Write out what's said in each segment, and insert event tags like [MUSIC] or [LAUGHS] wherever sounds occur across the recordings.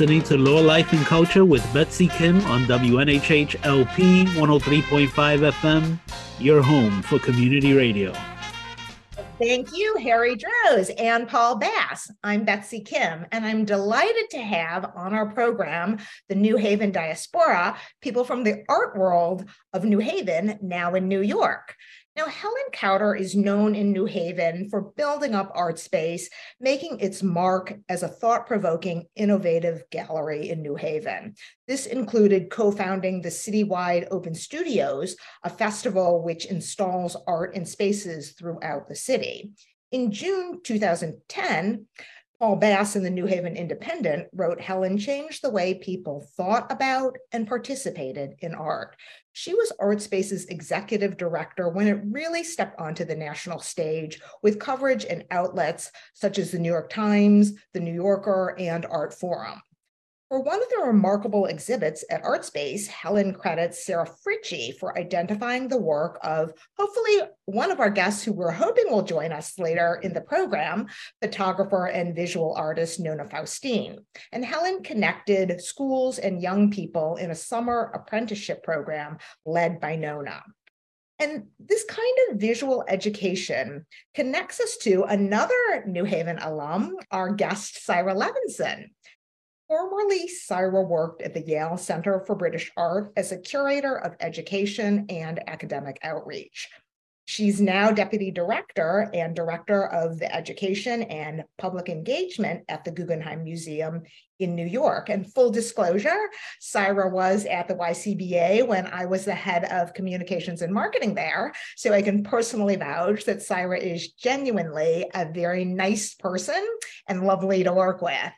Listening to Law Life and Culture with Betsy Kim on WNHH LP 103.5 FM, your home for community radio. Thank you, Harry Droz and Paul Bass. I'm Betsy Kim, and I'm delighted to have on our program the New Haven diaspora, people from the art world of New Haven, now in New York. Now, Helen Kauder is known in New Haven for building up ArtSpace, making its mark as a thought provoking, innovative gallery in New Haven. This included co founding the Citywide Open Studios, a festival which installs art in spaces throughout the city. In June 2010, Paul Bass in the New Haven Independent wrote Helen changed the way people thought about and participated in art. She was ArtSpace's executive director when it really stepped onto the national stage with coverage in outlets such as the New York Times, the New Yorker, and Artforum. For one of the remarkable exhibits at ArtSpace, Helen credits Sarah Fritchey for identifying the work of hopefully one of our guests who we're hoping will join us later in the program, photographer and visual artist Nona Faustine. And Helen connected schools and young people in a summer apprenticeship program led by Nona. And this kind of visual education connects us to another New Haven alum, our guest, Syra Levinson. Formerly, Syra worked at the Yale Center for British Art as a curator of education and academic outreach. She's now deputy director and director of the education and public engagement at the Guggenheim Museum in New York. And full disclosure, Syra was at the YCBA when I was the head of communications and marketing there. So I can personally vouch that Syra is genuinely a very nice person and lovely to work with.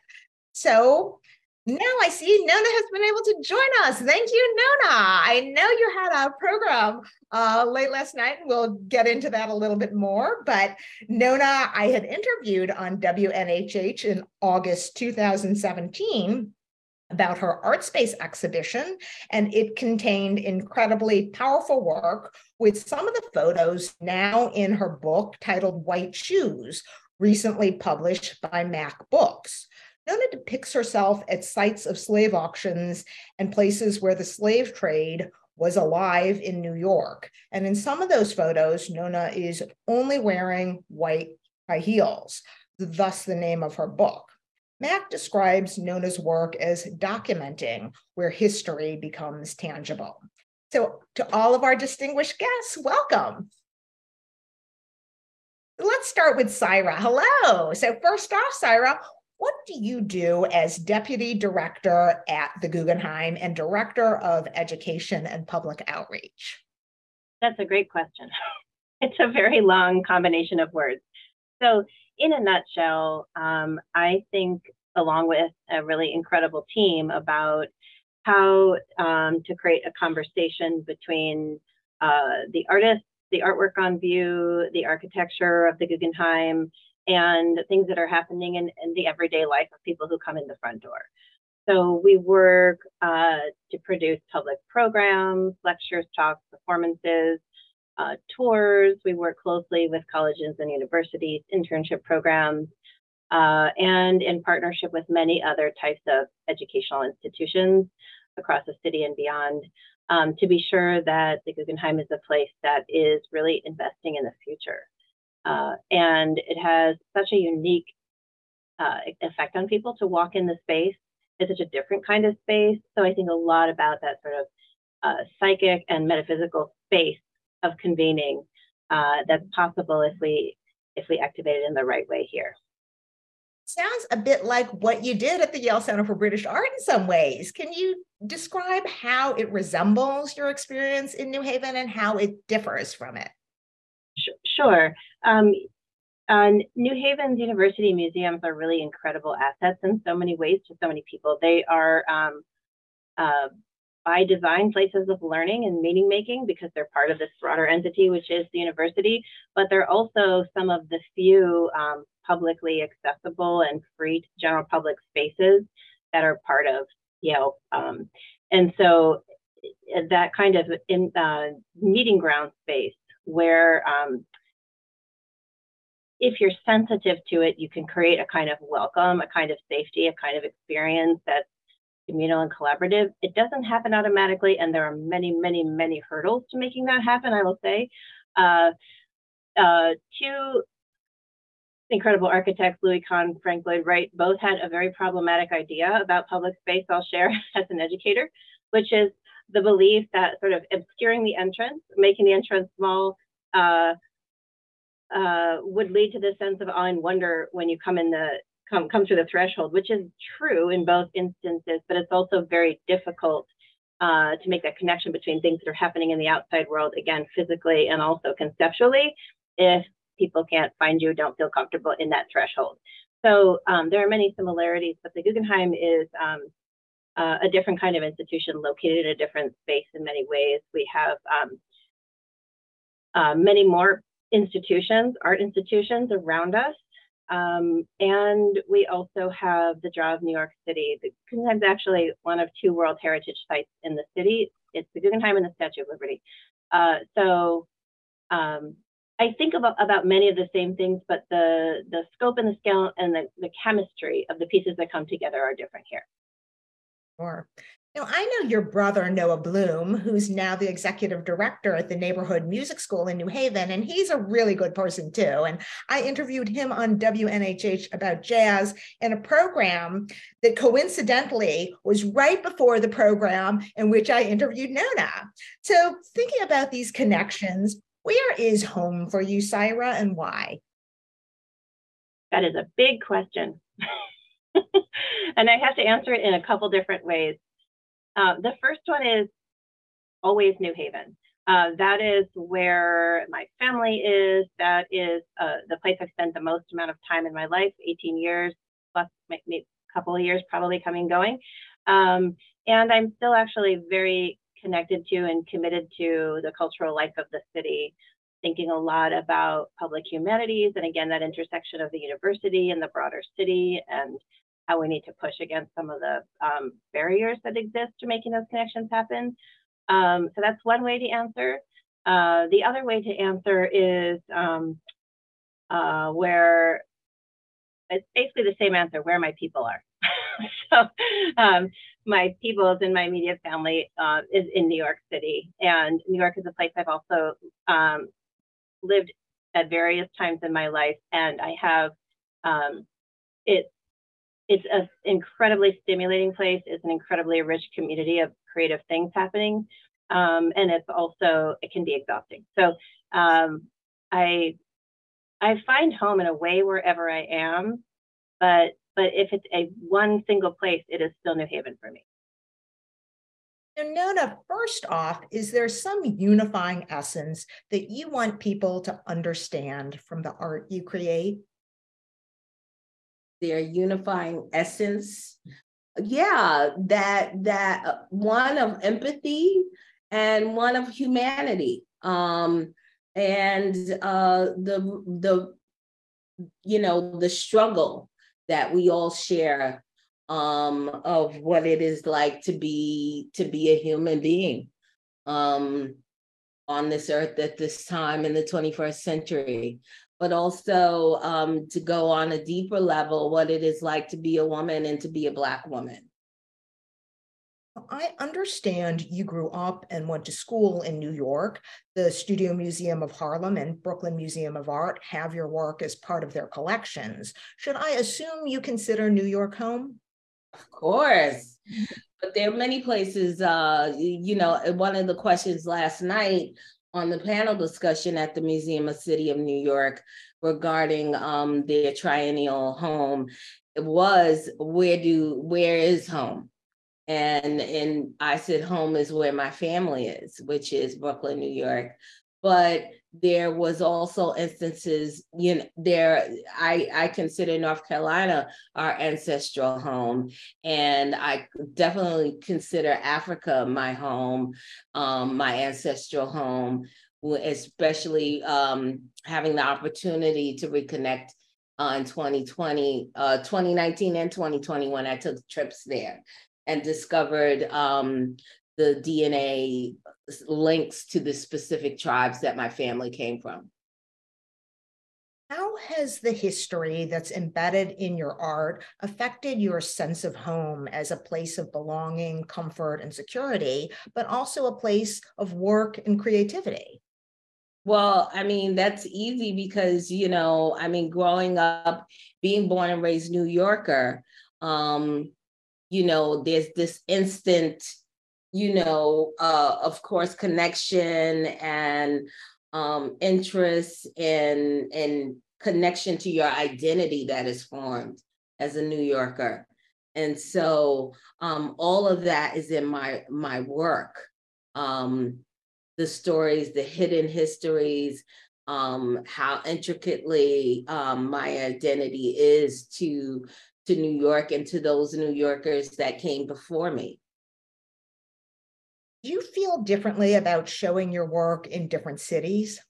So now I see Nona has been able to join us. Thank you, Nona. I know you had a program uh, late last night, and we'll get into that a little bit more. But Nona, I had interviewed on WNHH in August 2017 about her ArtSpace exhibition, and it contained incredibly powerful work with some of the photos now in her book titled White Shoes, recently published by MACK Books. Nona depicts herself at sites of slave auctions and places where the slave trade was alive in New York. And in some of those photos, Nona is only wearing white high heels, thus the name of her book. MACK describes Nona's work as documenting where history becomes tangible. So, to all of our distinguished guests, welcome. Let's start with Syra. Hello. So, first off, Syra, what do you do as deputy director at the Guggenheim and director of education and public outreach? That's a great question. [LAUGHS] It's a very long combination of words. So, in a nutshell, um, I think, along with a really incredible team, about how um, to create a conversation between uh, the artists, the artwork on view, the architecture of the Guggenheim, and things that are happening in, in the everyday life of people who come in the front door. So we work uh, to produce public programs, lectures, talks, performances, uh, tours. We work closely with colleges and universities, internship programs, uh, and in partnership with many other types of educational institutions across the city and beyond um, to be sure that the Guggenheim is a place that is really investing in the future. Uh, and it has such a unique uh, effect on people to walk in the space. It's such a different kind of space. So I think a lot about that sort of uh, psychic and metaphysical space of convening uh, that's possible if we if we activate it in the right way here. Sounds a bit like what you did at the Yale Center for British Art in some ways. Can you describe how it resembles your experience in New Haven and how it differs from it? Sure. Um, New Haven's university museums are really incredible assets in so many ways to so many people. They are, um, uh, by design, places of learning and meaning making because they're part of this broader entity, which is the university, but they're also some of the few um, publicly accessible and free general public spaces that are part of Yale. Um, and so that kind of in, uh, meeting ground space where um, if you're sensitive to it, you can create a kind of welcome, a kind of safety, a kind of experience that's communal and collaborative. It doesn't happen automatically, and there are many, many, many hurdles to making that happen, I will say. Uh, uh, two incredible architects, Louis Kahn, Frank Lloyd Wright, both had a very problematic idea about public space I'll share [LAUGHS] as an educator, which is the belief that sort of obscuring the entrance, making the entrance small, uh, uh, would lead to this sense of awe and wonder when you come in the come come through the threshold, which is true in both instances, but it's also very difficult uh, to make that connection between things that are happening in the outside world, again, physically and also conceptually, if people can't find you, don't feel comfortable in that threshold. So um, there are many similarities, but the Guggenheim is um, uh, a different kind of institution located in a different space in many ways. We have um, uh, many more institutions, art institutions around us. Um, and we also have the Draw of New York City. The Guggenheim is actually one of two World Heritage Sites in the city. It's the Guggenheim and the Statue of Liberty. Uh, so um, I think about, about many of the same things, but the, the scope and the scale and the, the chemistry of the pieces that come together are different here. Sure. Now, I know your brother, Noah Bloom, who's now the executive director at the Neighborhood Music School in New Haven, and he's a really good person too. And I interviewed him on WNHH about jazz in a program that coincidentally was right before the program in which I interviewed Nona. So, thinking about these connections, where is home for you, Syra, and why? That is a big question. [LAUGHS] and I have to answer it in a couple different ways. Uh, the first one is always New Haven. Uh, that is where my family is. That is uh, the place I've spent the most amount of time in my life 18 years, plus maybe a couple of years probably coming going. Um, and I'm still actually very connected to and committed to the cultural life of the city, thinking a lot about public humanities and again, that intersection of the university and the broader city and how we need to push against some of the um, barriers that exist to making those connections happen. Um, so that's one way to answer. Uh, the other way to answer is um, uh, where it's basically the same answer where my people are. [LAUGHS] so um, my people is in my immediate family uh, is in New York City, and New York is a place I've also um, lived at various times in my life, and I have um, it it's an incredibly stimulating place. It's an incredibly rich community of creative things happening. Um, and it's also, it can be exhausting. So um, I, I find home in a way wherever I am, but, but if it's a one single place, it is still New Haven for me. And Nona, first off, is there some unifying essence that you want people to understand from the art you create? Their unifying essence. Yeah that that uh, one of empathy and one of humanity. Um and uh the the you know the struggle that we all share um of what it is like to be to be a human being um on this earth at this time in the 21st century but also um, to go on a deeper level what it is like to be a woman and to be a Black woman. I understand you grew up and went to school in New York. The Studio Museum of Harlem and Brooklyn Museum of Art have your work as part of their collections. Should I assume you consider New York home? Of course. But there are many places, uh, you know, one of the questions last night on the panel discussion at the Museum of City of New York regarding um, their triennial home was where do where is home? And and I said home is where my family is, which is Brooklyn, New York. But there was also instances you know there i i consider north carolina our ancestral home. And i definitely consider africa my home um, my ancestral home especially um, having the opportunity to reconnect uh, in 2020 uh, 2019 and 2020 when i took trips there and discovered um, the DNA links to the specific tribes that my family came from. How has the history that's embedded in your art affected your sense of home as a place of belonging, comfort, and security, but also a place of work and creativity? Well, I mean, that's easy because, you know, I mean, growing up, being born and raised New Yorker, um, you know, there's this instant, you know, uh, of course, connection and um, interest and and connection to your identity that is formed as a New Yorker. And so um, all of that is in my my work. Um, the stories, the hidden histories, um, how intricately um, my identity is to to New York and to those New Yorkers that came before me. Do you feel differently about showing your work in different cities?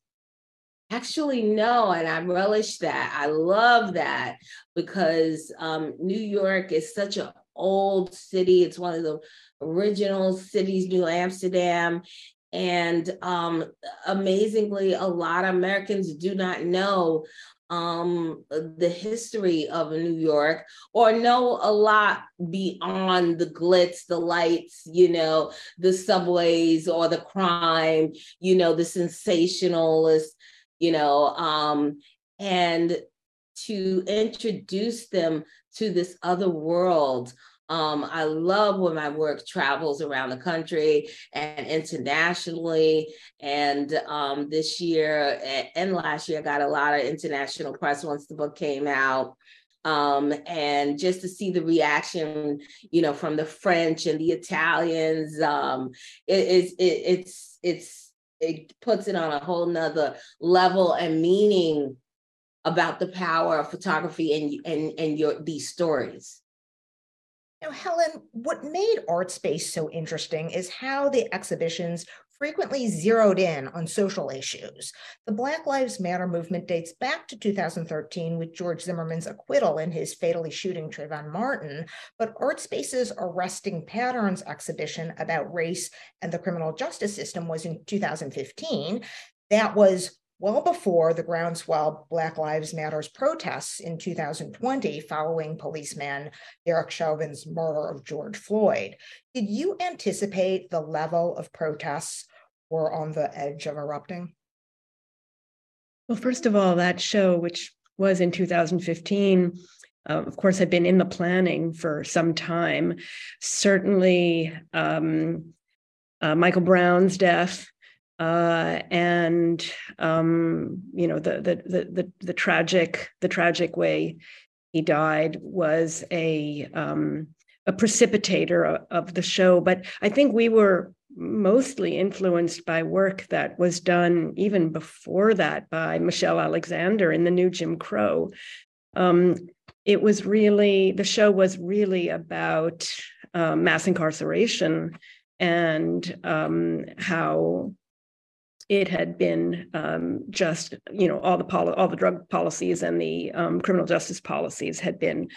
Actually, no, and I relish that. I love that because um, New York is such an old city. It's one of the original cities, New Amsterdam. And um, amazingly, a lot of Americans do not know um, the history of New York or know a lot beyond the glitz, the lights, you know, the subways or the crime, you know, the sensationalist, you know, um, and to introduce them to this other world um, I love when my work travels around the country and internationally. And um, this year and last year, I got a lot of international press once the book came out. Um, and just to see the reaction, you know, from the French and the Italians, um, it, it, it, it's it's it puts it on a whole nother level and meaning about the power of photography and and and your these stories. Now, Helen, what made ArtSpace so interesting is how the exhibitions frequently zeroed in on social issues. The Black Lives Matter movement dates back to 2013 with George Zimmerman's acquittal in his fatally shooting Trayvon Martin, but ArtSpace's Arresting Patterns exhibition about race and the criminal justice system was in 2015. That was well before the groundswell Black Lives Matters protests in 2020 following policeman Derek Chauvin's murder of George Floyd. Did you anticipate the level of protests were on the edge of erupting? Well, first of all, that show, which was in 2015, uh, of course, had been in the planning for some time. Certainly, um, uh, Michael Brown's death uh, and um, you know the, the, the the the tragic the tragic way he died was a um, a precipitator of the show. But I think we were mostly influenced by work that was done even before that by Michelle Alexander in the New Jim Crow. Um, it was really the show was really about uh, mass incarceration and um, how it had been um, just you know all the all the drug policies and the um, criminal justice policies had been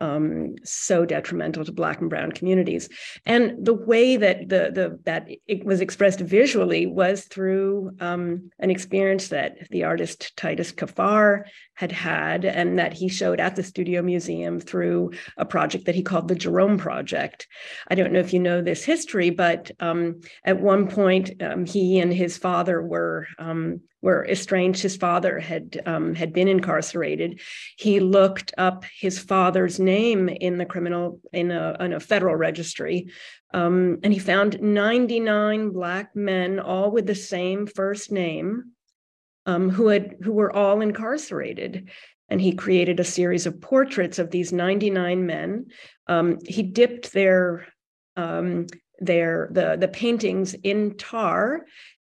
um, so detrimental to Black and Brown communities. And the way that the the that it was expressed visually was through um, an experience that the artist Titus Kaphar had had, and that he showed at the Studio Museum through a project that he called the Jerome Project. I don't know if you know this history, but um, at one point um, he and his father were um, were estranged. His father had um, had been incarcerated. He looked up his father's name in the criminal in a, in a federal registry, um, and he found 99 black men, all with the same first name, um, who had who were all incarcerated. And he created a series of portraits of these 99 men. Um, he dipped their um, their the the paintings in tar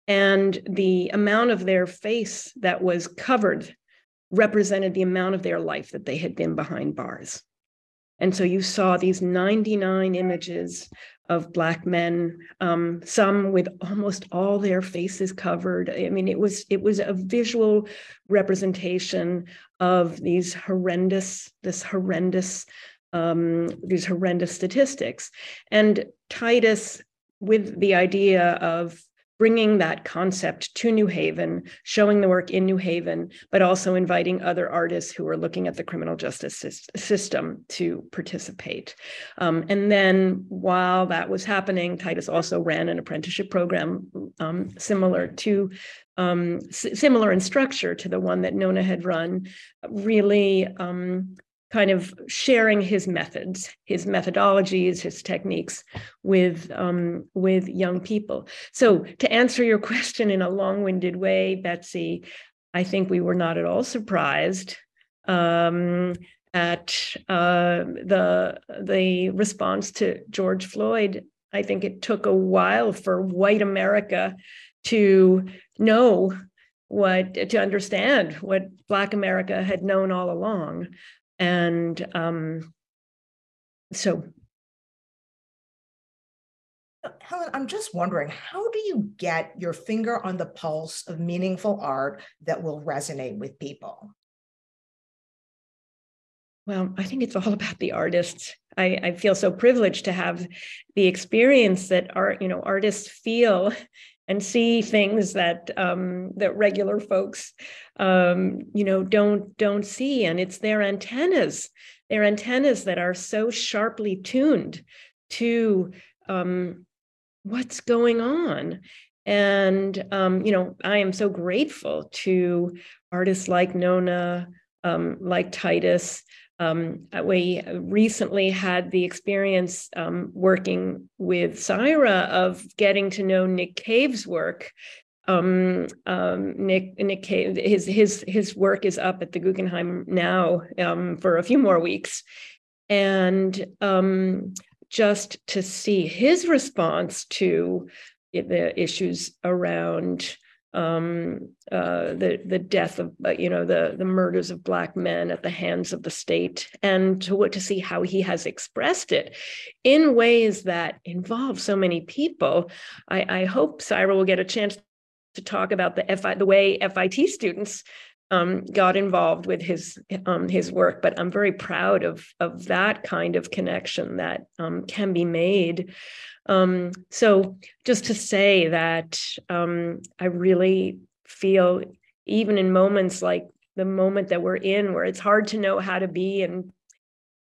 and the amount of their face that was covered represented the amount of their life that they had been behind bars. And so you saw these 99 images of Black men, um, some with almost all their faces covered. I mean, it was it was a visual representation of these horrendous, this horrendous, um, these horrendous statistics. And Titus, with the idea of bringing that concept to New Haven, showing the work in New Haven, but also inviting other artists who are looking at the criminal justice system to participate. Um, and then while that was happening, Titus also ran an apprenticeship program um, similar to um, similar in structure to the one that Nona had run, really um, kind of sharing his methods, his methodologies, his techniques with um, with young people. So to answer your question in a long-winded way, Betsy, I think we were not at all surprised um, at uh, the the response to George Floyd. I think it took a while for white America to know what to understand what Black America had known all along. And um, so. Helen, I'm just wondering, how do you get your finger on the pulse of meaningful art that will resonate with people? Well, I think it's all [LAUGHS] about the artists. I, I, feel so privileged to have the experience that art, you know, artists feel and see things that um, that regular folks, um, you know, don't don't see. And it's their antennas, their antennas that are so sharply tuned to um, what's going on. And um, you know, I am so grateful to artists like Nona, um, like Titus, um, we recently had the experience um, working with Syra of getting to know Nick Cave's work. Um, um Nick Nick Cave, his his his work is up at the Guggenheim now um, for a few more weeks, and um, just to see his response to the issues around um, uh, the the death of uh, you know the the murders of black men at the hands of the state, and to what to see how he has expressed it in ways that involve so many people. I, I hope Saira will get a chance to talk about the FI, the way FIT students um, got involved with his um, his work. But I'm very proud of of that kind of connection that um, can be made. Um, so just to say that um, I really feel even in moments like the moment that we're in, where it's hard to know how to be, and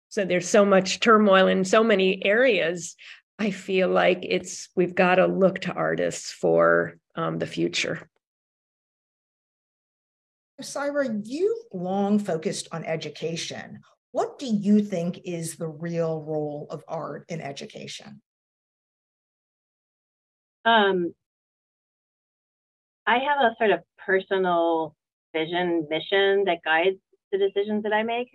so there's so much turmoil in so many areas. I feel like it's we've got to look to artists for um, the future. Saira, you long focused on education. What do you think is the real role of art in education? Um, I have a sort of personal vision, mission that guides the decisions that I make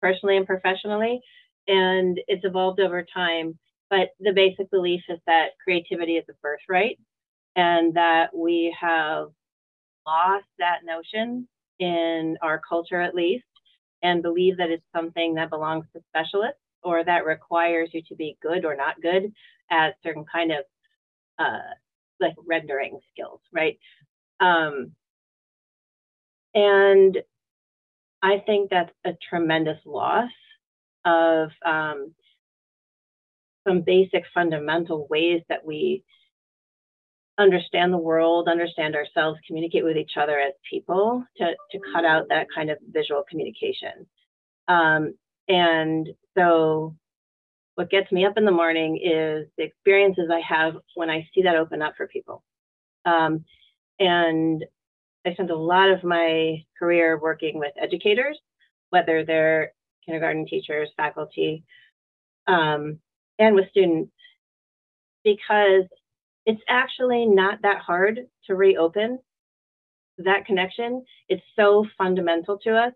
personally and professionally. And it's evolved over time. But the basic belief is that creativity is a birthright and that we have lost that notion in our culture at least and believe that it's something that belongs to specialists or that requires you to be good or not good at certain kind of uh, like rendering skills, right? Um, and I think that's a tremendous loss of um, some basic fundamental ways that we understand the world, understand ourselves, communicate with each other as people to, to cut out that kind of visual communication. Um, and so what gets me up in the morning is the experiences I have when I see that open up for people. Um, and I spent a lot of my career working with educators, whether they're kindergarten teachers, faculty, um, and with students, because it's actually not that hard to reopen that connection. It's so fundamental to us.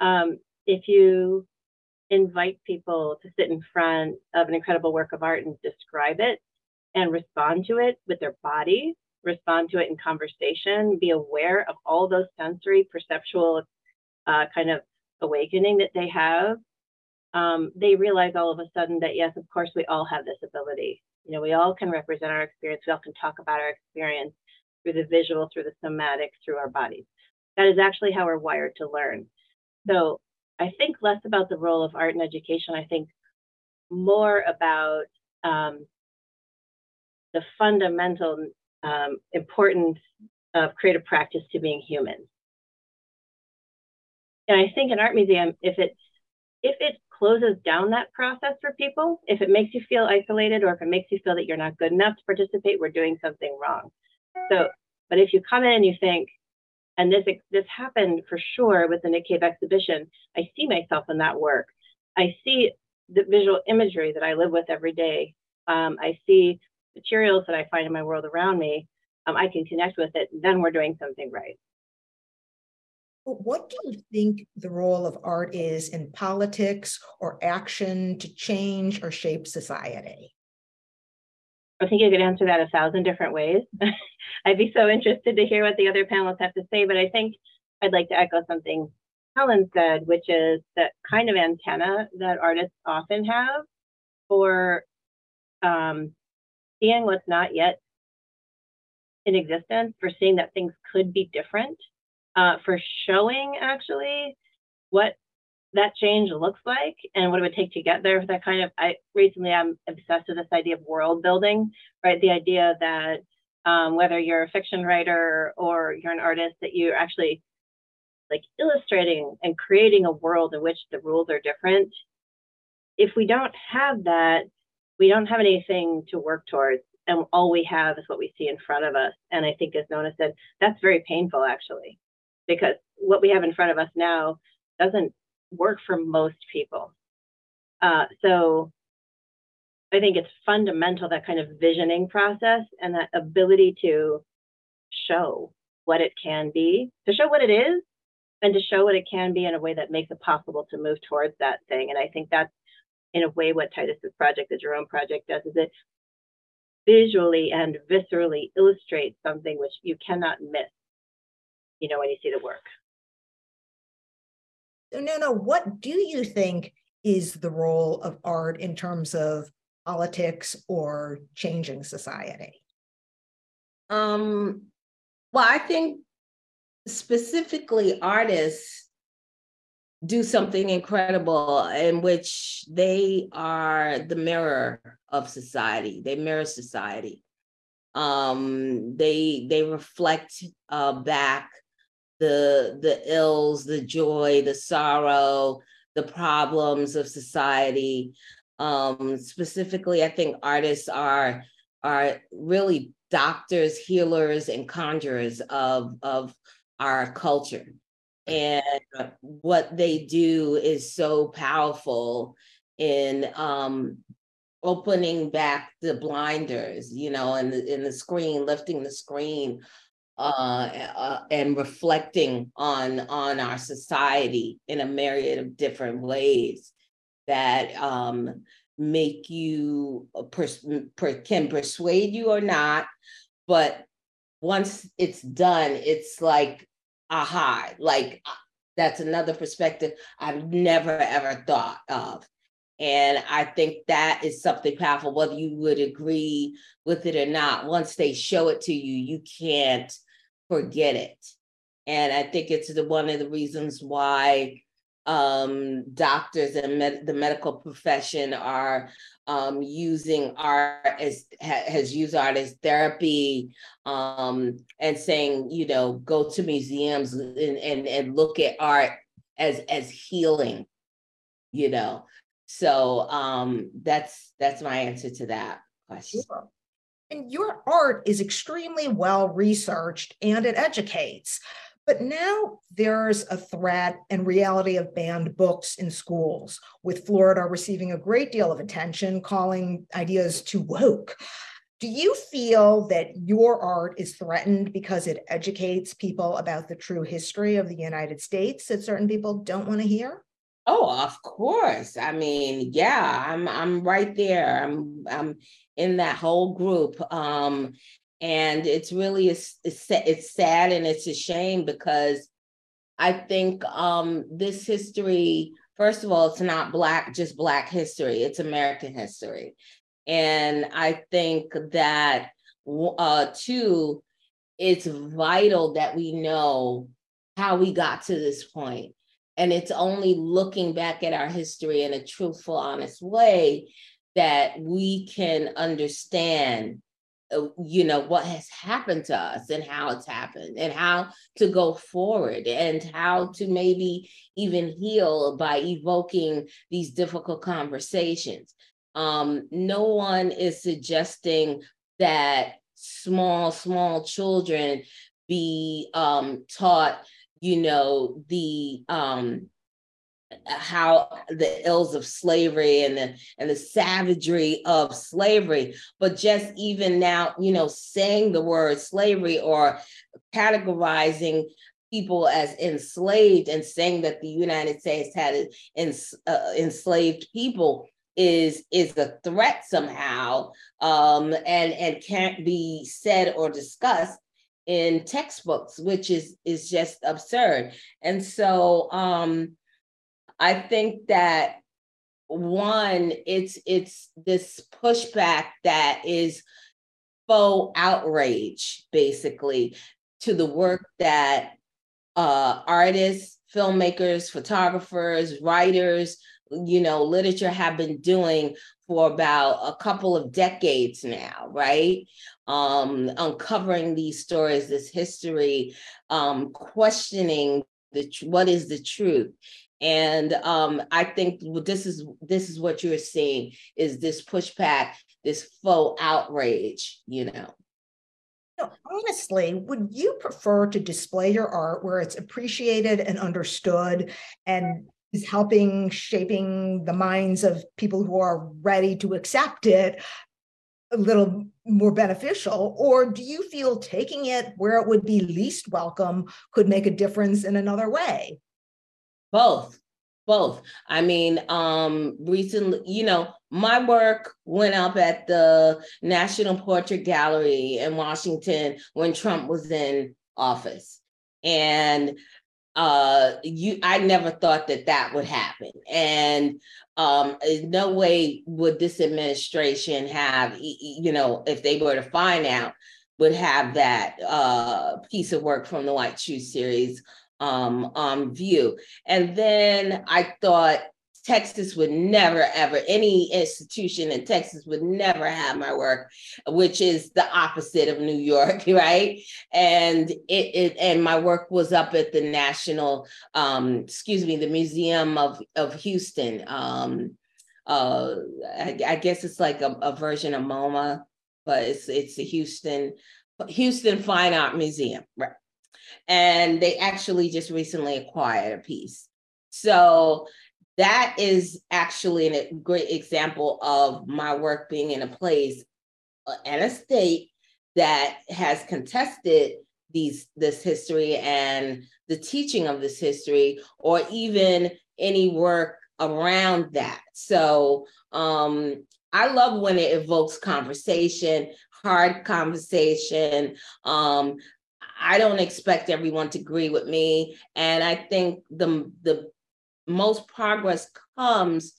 Um, if you invite people to sit in front of an incredible work of art and describe it and respond to it with their body, respond to it in conversation, be aware of all those sensory, perceptual uh, kind of awakening that they have, um, they realize all of a sudden that, yes, of course, we all have this ability. You know, we all can represent our experience. We all can talk about our experience through the visual, through the somatic, through our bodies. That is actually how we're wired to learn. So I think less about the role of art in education. I think more about um, the fundamental um, importance of creative practice to being human. And I think an art museum, if it's if it closes down that process for people, if it makes you feel isolated or if it makes you feel that you're not good enough to participate, we're doing something wrong. So, but if you come in and you think, and this this happened for sure with the Nick Cave exhibition, I see myself in that work. I see the visual imagery that I live with every day. Um, I see materials that I find in my world around me. Um, I can connect with it. Then we're doing something right. What do you think the role of art is in politics or action to change or shape society? I think you could answer that a thousand different ways. [LAUGHS] I'd be so interested to hear what the other panelists have to say, but I think I'd like to echo something Helen said, which is that kind of antenna that artists often have for um, seeing what's not yet in existence, for seeing that things could be different, uh, for showing actually what that change looks like and what it would take to get there. That kind of, I recently I'm obsessed with this idea of world building, right? The idea that um, whether you're a fiction writer or you're an artist, that you're actually like illustrating and creating a world in which the rules are different. If we don't have that, we don't have anything to work towards. And all we have is what we see in front of us. And I think, as Nona said, that's very painful actually, because what we have in front of us now doesn't work for most people. Uh, so I think it's fundamental that kind of visioning process and that ability to show what it can be, to show what it is, and to show what it can be in a way that makes it possible to move towards that thing. And I think that's in a way what Titus's project, the Jerome Project, does is it visually and viscerally illustrates something which you cannot miss, you know, when you see the work. So, Nona, what do you think is the role of art in terms of politics or changing society? Um, well, I think specifically artists do something incredible in which they are the mirror of society they mirror society um they they reflect uh back the the ills the joy the sorrow the problems of society um specifically i think artists are are really doctors healers and conjurers of of our culture. And what they do is so powerful in um, opening back the blinders, you know, and the, in the screen, lifting the screen, uh, uh, and reflecting on on our society in a myriad of different ways that um, make you pers- per- can persuade you or not, but once it's done, it's like aha, like uh, that's another perspective I've never ever thought of. And I think that is something powerful, whether you would agree with it or not. Once they show it to you, you can't forget it. And I think it's the, one of the reasons why um, doctors and med- the medical profession are um, using art as ha, has used art as therapy um, and saying you know go to museums and, and and look at art as as healing you know so um that's that's my answer to that question sure. And your art is extremely well researched and it educates but now there's a threat and reality of banned books in schools, with Florida receiving a great deal of attention, calling ideas too woke. Do you feel that your art is threatened because it educates people about the true history of the United States that certain people don't want to hear? Oh, of course. I mean, yeah, I'm I'm right there. I'm I'm in that whole group. Um, and it's really it's, it's sad and it's a shame because I think um, this history, first of all, it's not black just black history; it's American history, and I think that uh, two, it's vital that we know how we got to this point, and it's only looking back at our history in a truthful, honest way that we can understand uh, you know what has happened to us and how it's happened and how to go forward and how to maybe even heal by evoking these difficult conversations. Um, no one is suggesting that small small children be um, taught you know the um, how the ills of slavery and the and the savagery of slavery. But just even now you know saying the word slavery or categorizing people as enslaved and saying that the united states had ens, uh, enslaved people is is a threat somehow um, and and can't be said or discussed in textbooks which is is just absurd. And so um I think that one, it's it's this pushback that is faux outrage, basically, to the work that uh, artists, filmmakers, photographers, writers, you know, literature have been doing for about a couple of decades now, right? Um, uncovering these stories, this history, um, questioning the what is the truth and um, I think this is this is what you're seeing is this pushback, this faux outrage, you know. honestly, would you prefer to display your art where it's appreciated and understood and is helping shaping the minds of people who are ready to accept it a little more beneficial? Or do you feel taking it where it would be least welcome could make a difference in another way? Both. Both. I mean, um, recently, you know, my work went up at the National Portrait Gallery in Washington when Trump was in office. And uh you i never thought that that would happen and um no way would this administration have you know if they were to find out would have that uh piece of work from the white shoe series um, um, view. And then I thought Texas would never, ever, any institution in Texas would never have my work, which is the opposite of New York, [LAUGHS] right? And it, it and my work was up at the National, um, excuse me, the Museum of, of Houston. Um, uh, I, I guess it's like a, a version of MoMA, but it's it's the Houston, Houston Fine Art Museum, right? and they actually just recently acquired a piece. So that is actually a great example of my work being in a place uh, and a state that has contested these this history and the teaching of this history or even any work around that so um i love when it evokes conversation hard conversation um I don't expect everyone to agree with me. And I think the, the most progress comes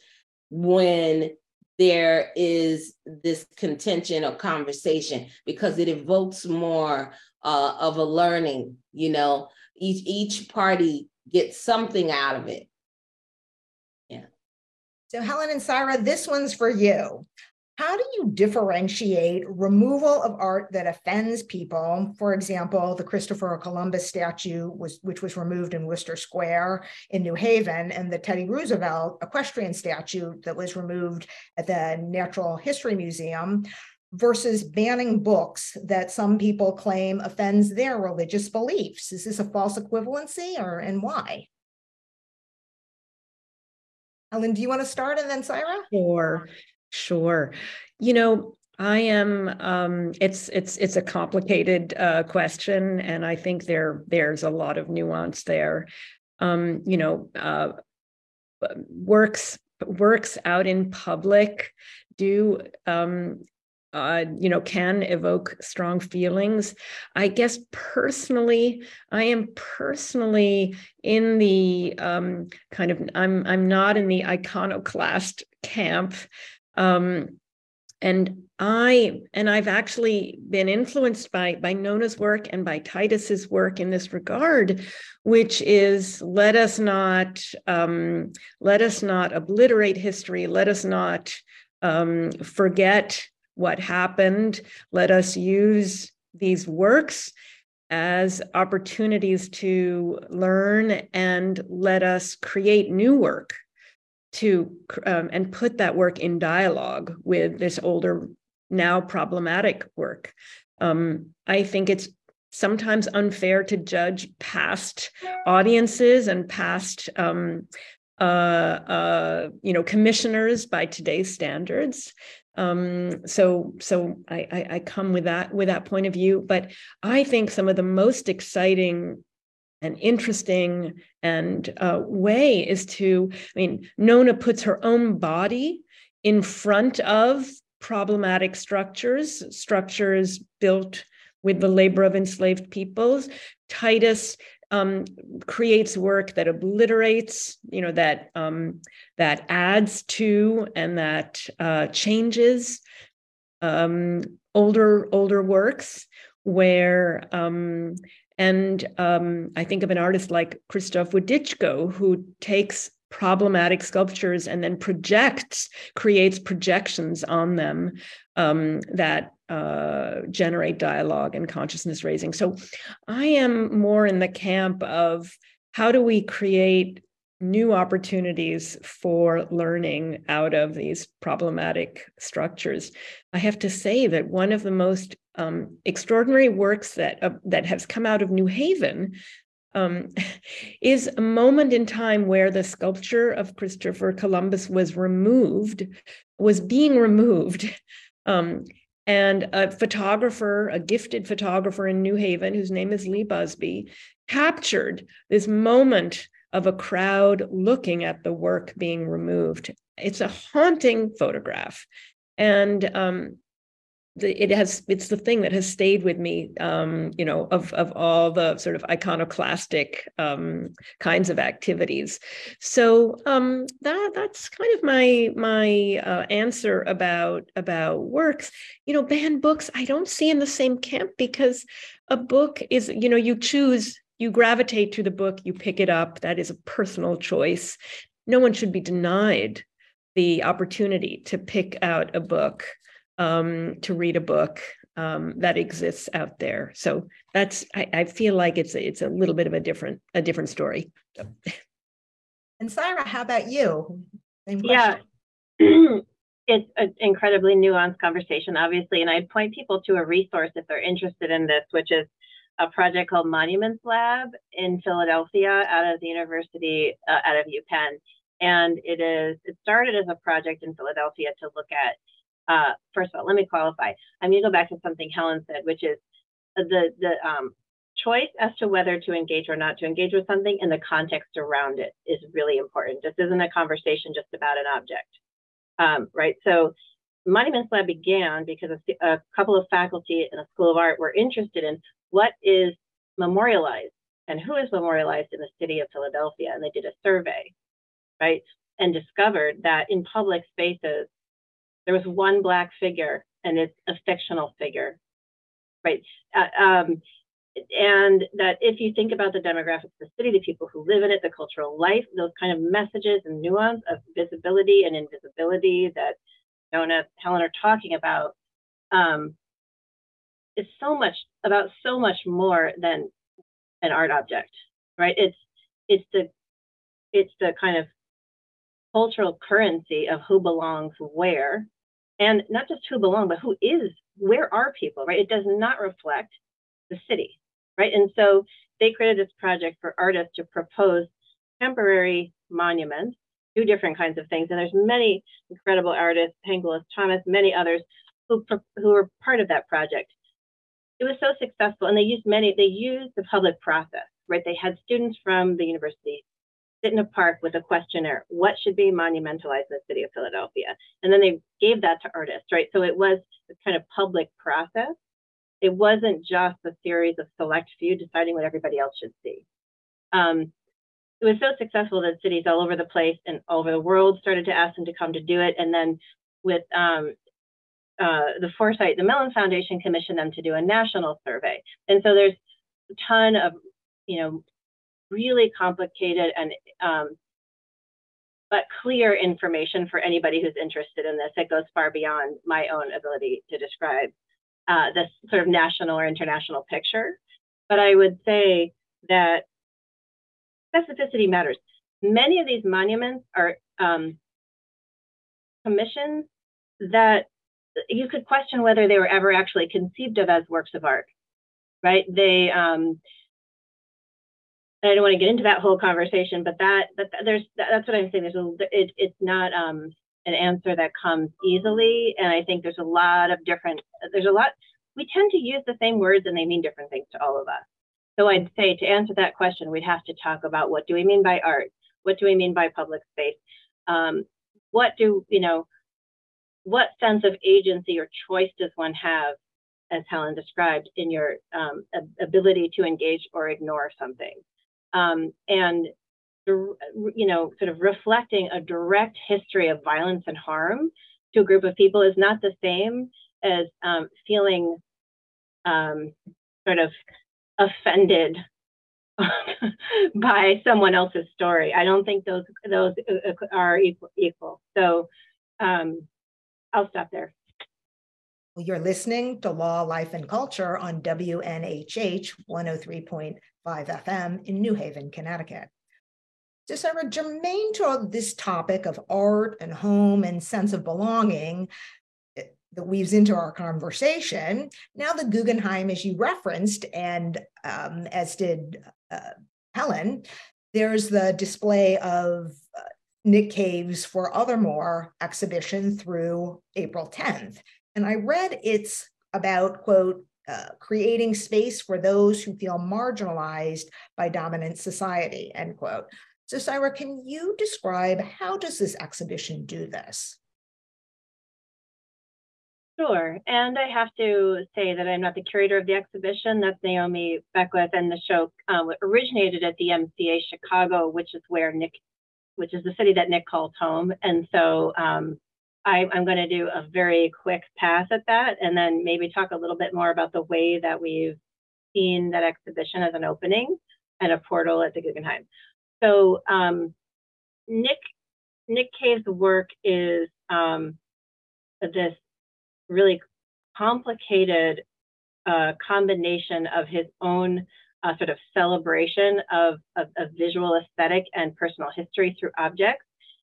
when there is this contention or conversation because it evokes more uh, of a learning, you know, each, each party gets something out of it. Yeah. So Helen and Saira, this one's for you. How do you differentiate removal of art that offends people? For example, the Christopher Columbus statue was which was removed in Wooster Square in New Haven, and the Teddy Roosevelt equestrian statue that was removed at the Natural History Museum versus banning books that some people claim offends their religious beliefs. Is this a false equivalency or and why? Ellen, do you want to start and then Saira? Sure. Sure. You know, I am. Um, it's it's it's a complicated uh, question, and I think there there's a lot of nuance there. Um, you know, uh, works works out in public do um, uh, you know, can evoke strong feelings. I guess personally, I am personally in the um, kind of I'm I'm not in the iconoclast camp. Um, and I and I've actually been influenced by by Nona's work and by Titus's work in this regard, which is let us not um, let us not obliterate history. Let us not um, forget what happened. Let us use these works as opportunities to learn and let us create new work to um, and put that work in dialogue with this older now problematic work. Um, i think it's sometimes unfair to judge past audiences and past um, uh, uh, you know commissioners by today's standards. Um, so so I, I, I come with that with that point of view. But i think some of the most exciting and interesting and uh, way is to i mean nona puts her own body in front of problematic structures structures built with the labor of enslaved peoples titus um, creates work that obliterates, you know, that um, that adds to and that uh, changes um, older older works. Where um, and um, I think of an artist like Krzysztof Wodiczko who takes problematic sculptures and then projects, creates projections on them um, that uh, generate dialogue and consciousness raising. So I am more in the camp of how do we create new opportunities for learning out of these problematic structures. I have to say that one of the most um, extraordinary works that uh, that has come out of New Haven um, [LAUGHS] is a moment in time where the sculpture of Christopher Columbus was removed, was being removed. [LAUGHS] Um, and a photographer, a gifted photographer in New Haven, whose name is Lee Busby, captured this moment of a crowd looking at the work being removed. It's a haunting photograph. And um, the, it has it's the thing that has stayed with me um, you know of of all the sort of iconoclastic um, kinds of activities so um, that that's kind of my my uh, answer about about works you know banned books i don't see in the same camp because a book is you know you choose you gravitate to the book you pick it up that is a personal choice no one should be denied the opportunity to pick out a book um, to read a book um, that exists out there. So that's I, I, feel like it's a, it's a little bit of a different a different story. And Saira, how about you? Yeah, [CLEARS THROAT] it's an incredibly nuanced conversation, obviously, and I'd point people to a resource if they're interested in this, which is a project called Monuments Lab in Philadelphia, out of the University uh, out of UPenn, and it is it started as a project in Philadelphia to look at uh, first of all, let me qualify. I'm going to go back to something Helen said, which is the the um, choice as to whether to engage or not to engage with something and the context around it is really important. This isn't a conversation just about an object, um, right? So Monuments Lab began because a, a couple of faculty in the School of Art were interested in what is memorialized and who is memorialized in the city of Philadelphia. And they did a survey, right? And discovered that in public spaces, there was one black figure and it's a fictional figure right uh, um, and that if you think about the demographics of the city the people who live in it the cultural life those kind of messages and nuance of visibility and invisibility that Nona Helen are talking about um, is so much about so much more than an art object right? It's it's the it's the kind of cultural currency of who belongs where. And not just who belong but who is where are people right? It does not reflect the city right? And so they created this project for artists to propose temporary monuments do different kinds of things. And there's many incredible artists Hank Willis Thomas many others who who were part of that project. It was so successful and they used many they used the public process right? They had students from the university sit in a park with a questionnaire what should be monumentalized in the city of philadelphia? And then they gave that to artists right? So it was kind of public process. It wasn't just a series of select few deciding what everybody else should see. Um, it was so successful that cities all over the place and all over the world started to ask them to come to do it and then with um, uh, the foresight the mellon foundation commissioned them to do a national survey and so there's a ton of you know really complicated and um, but clear information for anybody who's interested in this. It goes far beyond my own ability to describe uh, this sort of national or international picture. But I would say that specificity matters. Many of these monuments are um, commissions that you could question whether they were ever actually conceived of as works of art, right? They, um, I don't want to get into that whole conversation, but that, but there's, that's what I'm saying. There's a, it, it's not um, an answer that comes easily. And I think there's a lot of different, there's a lot, we tend to use the same words and they mean different things to all of us. So I'd say to answer that question, we'd have to talk about what do we mean by art? What do we mean by public space? Um, what do, you know, what sense of agency or choice does one have, as Helen described, in your um, ability to engage or ignore something? Um, and, you know, sort of reflecting a direct history of violence and harm to a group of people is not the same as um, feeling um, sort of offended [LAUGHS] by someone else's story. I don't think those those uh, uh, are equal. So um, I'll stop there. You're listening to Law, Life, and Culture on WNHH 103.5 FM in New Haven, Connecticut. So, Sarah, germane to this topic of art and home and sense of belonging that weaves into our conversation. Now, the Guggenheim, as you referenced, and um, as did uh, Helen, there's the display of uh, Nick Cave's Forothermore exhibition through April 10th. And I read it's about, quote, uh, creating space for those who feel marginalized by dominant society, end quote. So, Syra, can you describe how does this exhibition do this? Sure. And I have to say that I'm not the curator of the exhibition. That's Naomi Beckwith, and the show uh, originated at the MCA Chicago, which is where Nick, which is the city that Nick calls home. And so um, I, I'm going to do a very quick pass at that, and then maybe talk a little bit more about the way that we've seen that exhibition as an opening and a portal at the Guggenheim. So um, Nick Nick Cave's work is um, this really complicated uh, combination of his own uh, sort of celebration of, of, visual aesthetic and personal history through objects.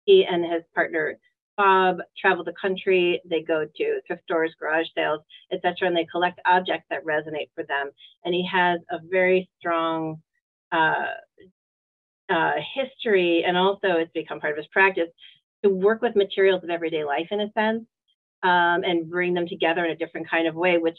He and his partner Bob travel the country. They go to thrift stores, garage sales, etc., and they collect objects that resonate for them. And he has a very strong uh, uh history, and also it's become part of his practice to work with materials of everyday life in a sense um, and bring them together in a different kind of way, which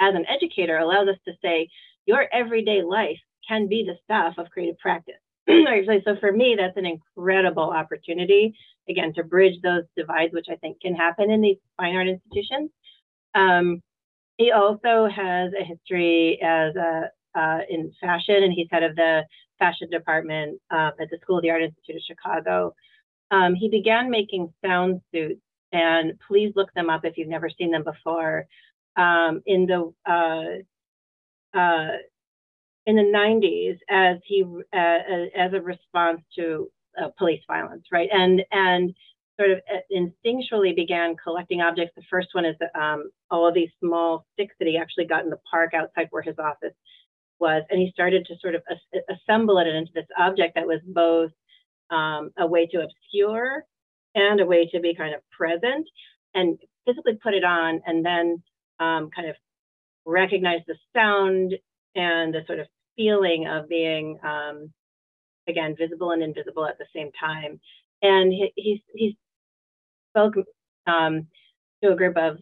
as an educator allows us to say your everyday life can be the stuff of creative practice. [CLEARS THROAT] so for me, that's an incredible opportunity, again, to bridge those divides, which I think can happen in these fine art institutions. Um, he also has a history as a, uh, in fashion, and he's head of the fashion department uh, at the School of the Art Institute of Chicago. Um, he began making sound suits and please look them up if you've never seen them before. Um, in the uh, uh, in the 90s, as he uh, uh, as a response to uh, police violence, right, and and sort of uh, instinctually began collecting objects. The first one is um, all of these small sticks that he actually got in the park outside where his office was, and he started to sort of assemble it into this object that was both um, a way to obscure and a way to be kind of present and physically put it on and then um, kind of recognize the sound and the sort of feeling of being um, again visible and invisible at the same time and he, he's he's spoke um, to a group of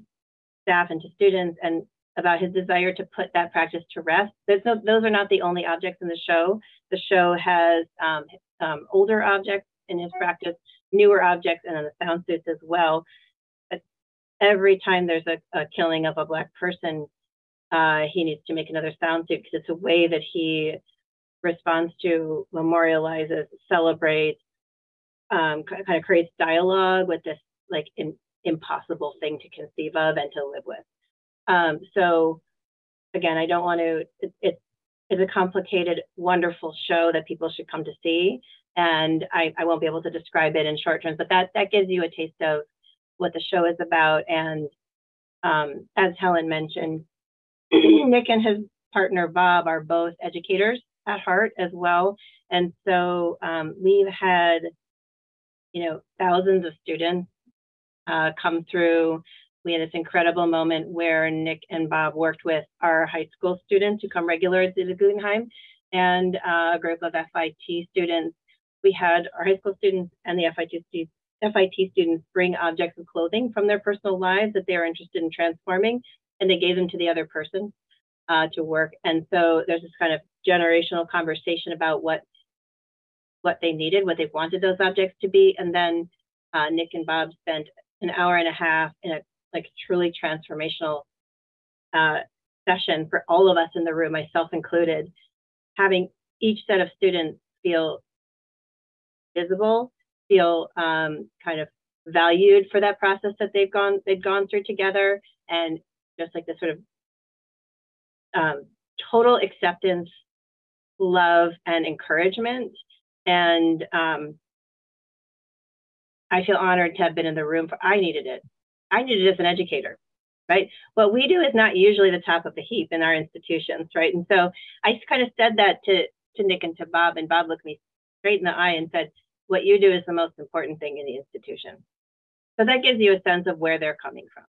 staff and to students and about his desire to put that practice to rest. No, those are not the only objects in the show. The show has um, um, older objects in his practice newer objects and then the sound suits as well. But every time there's a, a killing of a black person, uh, he needs to make another sound suit because it's a way that he responds to, memorializes, celebrates, um, kind of creates dialogue with this like in, impossible thing to conceive of and to live with. Um, so again, I don't want to. It, it, it's a complicated, wonderful show that people should come to see. And I, I won't be able to describe it in short terms, but that that gives you a taste of what the show is about. And um, as Helen mentioned, [CLEARS THROAT] Nick and his partner Bob are both educators at heart as well, and so um, we've had you know thousands of students uh, come through. We had this incredible moment where Nick and Bob worked with our high school students who come regular to the Guggenheim and uh, a group of FIT students we had our high school students and the FIT, FIT students bring objects of clothing from their personal lives that they are interested in transforming, and they gave them to the other person uh, to work. And so there's this kind of generational conversation about what what they needed, what they wanted those objects to be, and then uh, Nick and Bob spent an hour and a half in a like truly transformational uh, session for all of us in the room, myself included, having each set of students feel visible, feel um, kind of valued for that process that they've gone they've gone through together, and just like this sort of um, total acceptance, love, and encouragement. And um, I feel honored to have been in the room. For I needed it. I needed it as an educator, right? What we do is not usually the top of the heap in our institutions, right? And so I just kind of said that to to Nick and to Bob, and Bob looked me straight in the eye and said, what you do is the most important thing in the institution. So that gives you a sense of where they're coming from.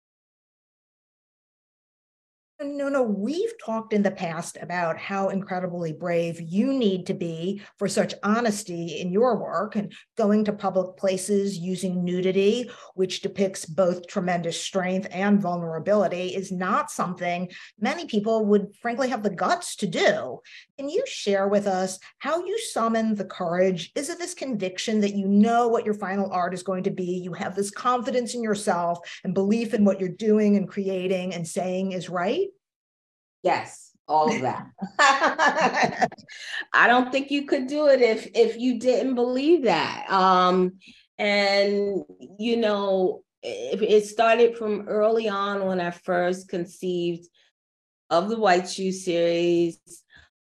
No, no, we've talked in the past about how incredibly brave you need to be for such honesty in your work and going to public places using nudity, which depicts both tremendous strength and vulnerability, is not something many people would frankly have the guts to do. Can you share with us how you summon the courage? Is it this conviction that you know what your final art is going to be? You have this confidence in yourself and belief in what you're doing and creating and saying is right? Yes, all of that. [LAUGHS] [LAUGHS] I don't think you could do it if if you didn't believe that. Um, and you know, it started from early on when I first conceived of the White Shoe series.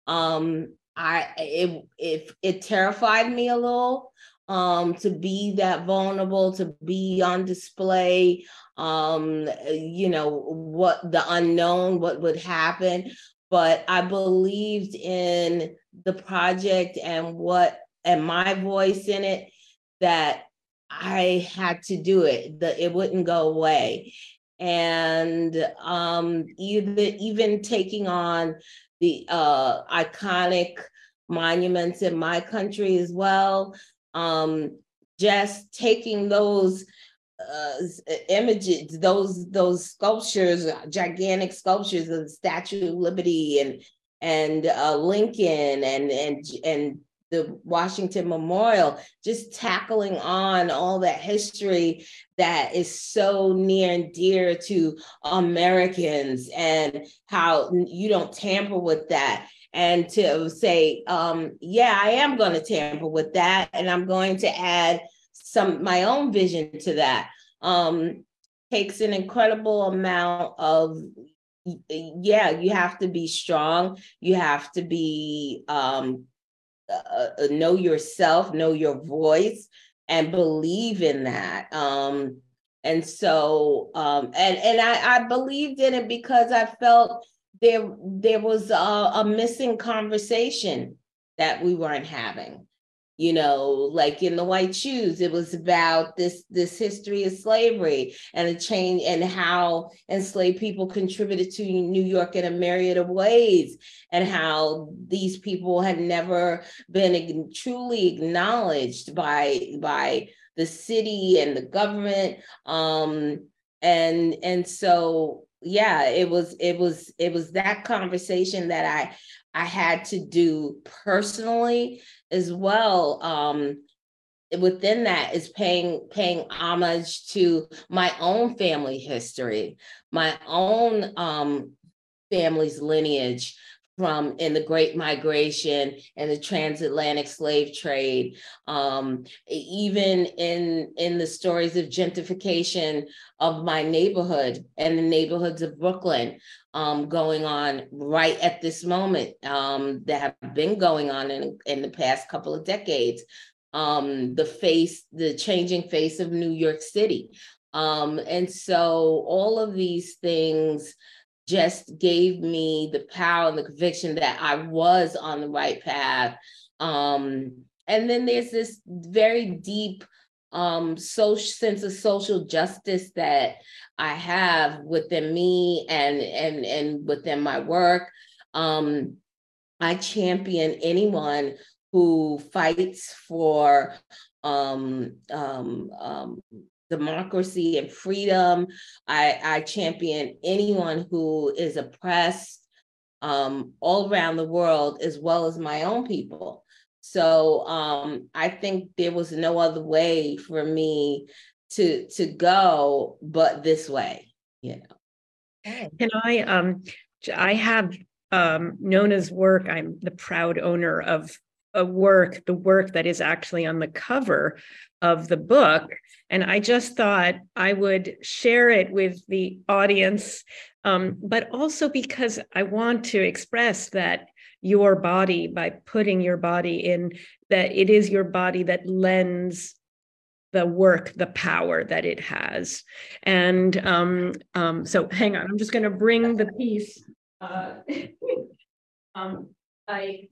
Um, I it it it terrified me a little um, to be that vulnerable, to be on display, um, you know, what the unknown, what would happen. But I believed in the project and what and my voice in it that I had to do it, that it wouldn't go away. And um, even even taking on the uh, iconic monuments in my country as well um, just taking those uh, images, those those sculptures, gigantic sculptures of the Statue of Liberty and and uh, Lincoln and and and the Washington Memorial, just tackling on all that history that is so near and dear to Americans and how you don't tamper with that and to say, um, yeah, I am going to tamper with that, and I'm going to add some my own vision to that. Um, takes an incredible amount of yeah you have to be strong you have to be um uh, know yourself know your voice and believe in that um and so um and and i i believed in it because i felt there there was a, a missing conversation that we weren't having. You know like in the white shoes it was about this this history of slavery and a change and how enslaved people contributed to new york in a myriad of ways and how these people had never been truly acknowledged by by the city and the government. Um and and so yeah it was it was it was that conversation that i i had to do personally as well um within that is paying paying homage to my own family history my own um family's lineage from in the Great Migration and the transatlantic slave trade, um, even in in the stories of gentrification of my neighborhood and the neighborhoods of Brooklyn um, going on right at this moment um, that have been going on in, in the past couple of decades. um, the face, the changing face of New York City. Um, and so all of these things just gave me the power and the conviction that I was on the right path. Um, and then there's this very deep um social sense of social justice that I have within me and and and within my work. Um, I champion anyone who fights for um, um, um, democracy and freedom. I, I champion anyone who is oppressed um, all around the world, as well as my own people. So um, I think there was no other way for me to to go but this way, you know. Can I um I have um Nona's work. I'm the proud owner of a work, the work that is actually on the cover of the book. And I just thought I would share it with the audience, um, but also because I want to express that your body, by putting your body in, that it is your body that lends the work, the power that it has. And um, um, so hang on, I'm just going to bring the piece. Uh, [LAUGHS] um, I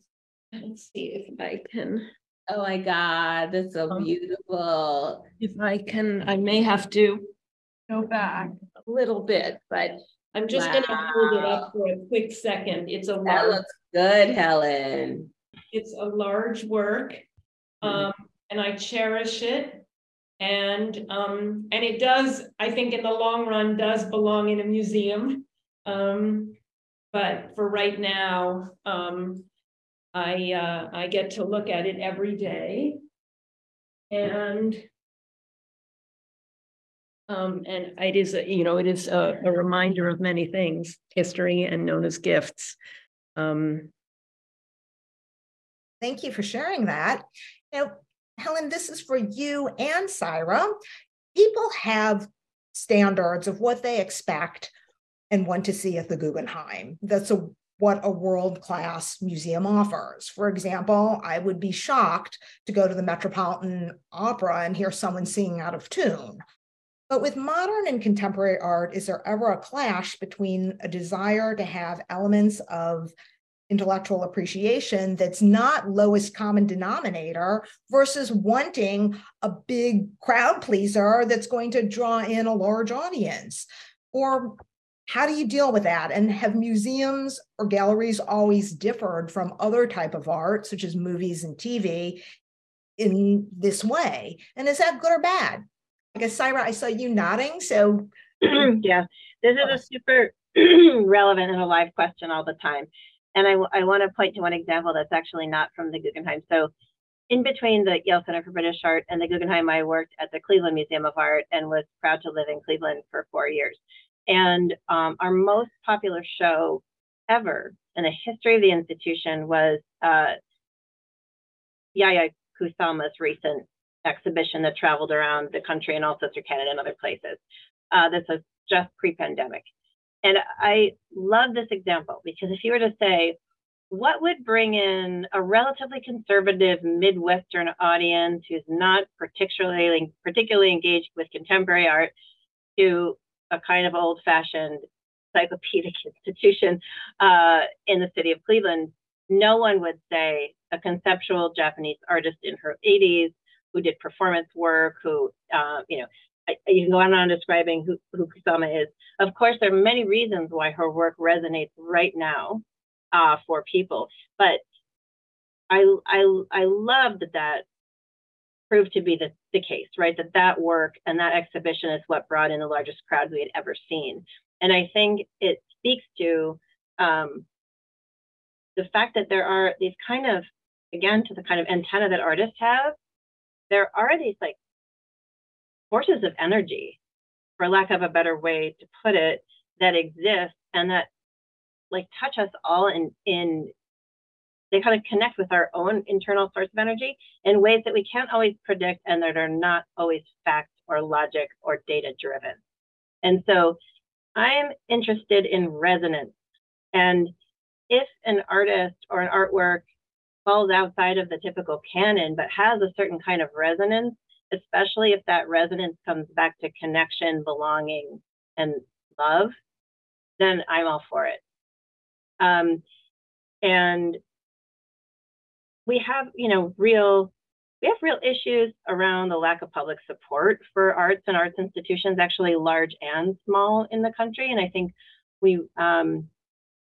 let's see if I can. Oh my God, that's so beautiful. If I can, I may have to go back a little bit, but I'm just wow. going to hold it up for a quick second. It's a that large, looks good, Helen. It's a large work, mm-hmm. um, and I cherish it. And um, and it does, I think, in the long run, does belong in a museum. Um, but for right now, um, I uh, I get to look at it every day, and um, and it is a, you know it is a, a, reminder of many things, history and known as gifts. Um, Thank you for sharing that. Now, Helen, this is for you and Syra. People have standards of what they expect and want to see at the Guggenheim. That's a what a world class museum offers. For example, I would be shocked to go to the Metropolitan Opera and hear someone singing out of tune. But with modern and contemporary art, is there ever a clash between a desire to have elements of intellectual appreciation that's not lowest common denominator versus wanting a big crowd pleaser that's going to draw in a large audience? Or how do you deal with that? And have museums or galleries always differed from other type of art such as movies and tv in this way? And is that good or bad? I guess syra i saw you nodding so [CLEARS THROAT] yeah. This is a super [CLEARS THROAT] relevant and alive question all the time. And I, I want to point to one example that's actually not from the guggenheim. So in between the Yale Center for British Art and the Guggenheim, I worked at the Cleveland Museum of Art and was proud to live in Cleveland for four years. And um, our most popular show ever in the history of the institution was uh, Yayoi Kusama's recent exhibition that traveled around the country and also through Canada and other places. Uh, this was just pre-pandemic. And I love this example because if you were to say, what would bring in a relatively conservative Midwestern audience who's not particularly particularly engaged with contemporary art to a kind of old fashioned encyclopedic [LAUGHS] institution uh, in the city of Cleveland, no one would say a conceptual Japanese artist in her 80s who did performance work, who, uh, you know, you can go on and on describing who, who Kusama is. Of course, there are many reasons why her work resonates right now uh, for people, but I, I, I love that that proved to be the, the case, right? That that work and that exhibition is what brought in the largest crowd we had ever seen. And I think it speaks to um, the fact that there are these kind of, again, to the kind of antenna that artists have, there are these like forces of energy, for lack of a better way to put it, that exist and that like touch us all in in they kind of connect with our own internal source of energy in ways that we can't always predict and that are not always fact or logic or data driven. And so I'm interested in resonance. And if an artist or an artwork falls outside of the typical canon, but has a certain kind of resonance, especially if that resonance comes back to connection, belonging, and love, then I'm all for it. Um, and we have, you know, real we have real issues around the lack of public support for arts and arts institutions, actually large and small in the country. And I think we um,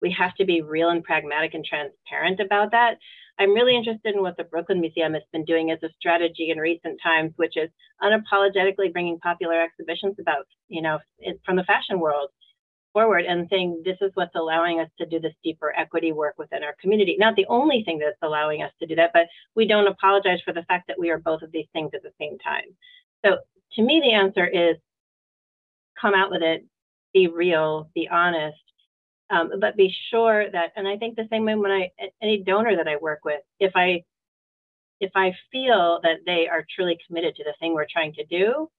we have to be real and pragmatic and transparent about that. I'm really interested in what the Brooklyn Museum has been doing as a strategy in recent times, which is unapologetically bringing popular exhibitions about, you know, from the fashion world forward and saying this is what's allowing us to do this deeper equity work within our community. Not the only thing that's allowing us to do that, but we don't apologize for the fact that we are both of these things at the same time. So to me, the answer is come out with it, be real, be honest, um, but be sure that, and I think the same way when I, any donor that I work with, if I, if I feel that they are truly committed to the thing we're trying to do,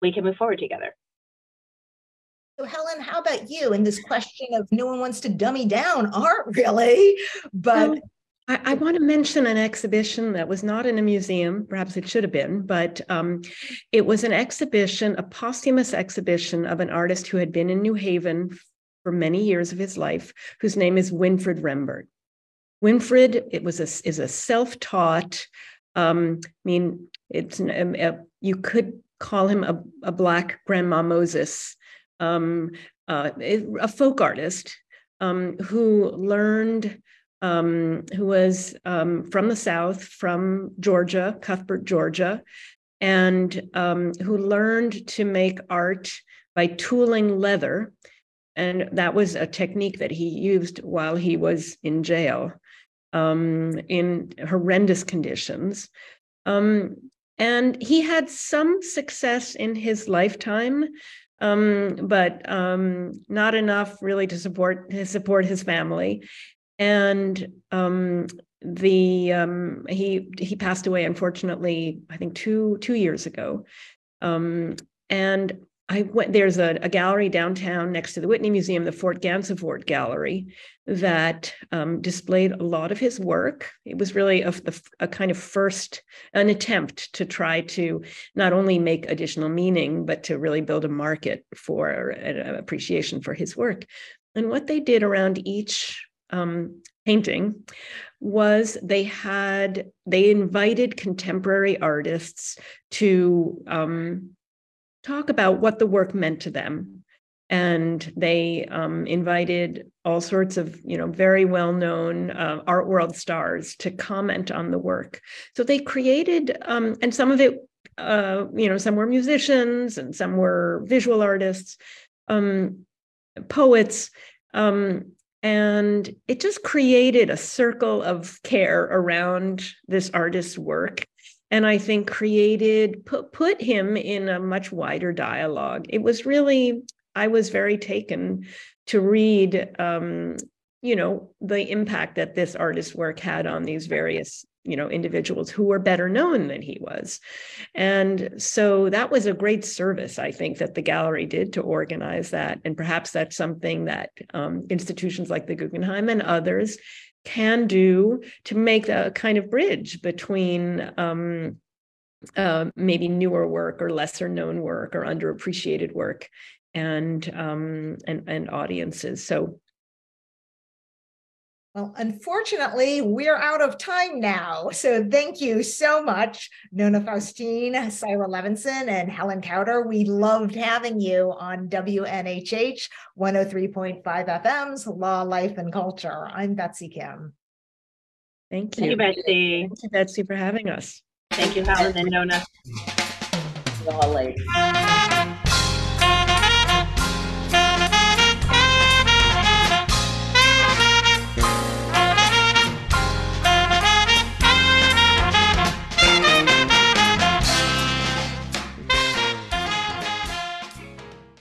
we can move forward together. Helen, how about you in this question of no one wants to dummy down art really, but um, I, I, want to mention an exhibition that was not in a museum, perhaps it should have been, but um, it was an exhibition, a posthumous exhibition of an artist who had been in New Haven for many years of his life, whose name is Winfred Rembert. Winfred, it was a, is a self-taught, um, I mean, it's a, a, you could call him a, a black grandma Moses um, uh, a folk artist um, who learned, um, who was um, from the South, from Georgia, Cuthbert, Georgia, and um, who learned to make art by tooling leather. And that was a technique that he used while he was in jail um, in horrendous conditions. And he had some success in his lifetime, um, but um, not enough really to support to support his family. And um, the um, he he passed away unfortunately, I think two two years ago. Um, and I went there's a, a, gallery downtown next to the Whitney Museum, the Fort Gansevoort Gallery, that um, displayed a lot of his work. It was really a, a, kind of first an attempt to try to not only make additional meaning, but to really build a market for an appreciation for his work. And what they did around each um, painting was they had they invited contemporary artists to um, talk about what the work meant to them. And they um, invited all sorts of, you know, very well-known uh, art world stars to comment on the work. So they created, um, and some of it, uh, you know, some were musicians and some were visual artists, um, poets, um, and it just created a circle of care around this artist's work and I think created put put him in a much wider dialogue. It was really I was very taken to read, um, you know, the impact that this artist's work had on these various you know individuals who were better known than he was and so that was a great service i think that the gallery did to organize that and perhaps that's something that um, institutions like the guggenheim and others can do to make a kind of bridge between um, uh, maybe newer work or lesser known work or underappreciated work and um, and and audiences. So well, unfortunately, we're out of time now. So thank you so much, Nona Faustine, Saira Levinson, and Helen Kauder. We loved having you on WNHH 103.5 FM's Law, Life, and Culture. I'm Betsy Kim. Thank you. Thank you, Betsy. Thank you, Betsy, for having us. Thank you, Helen and Nona. All late.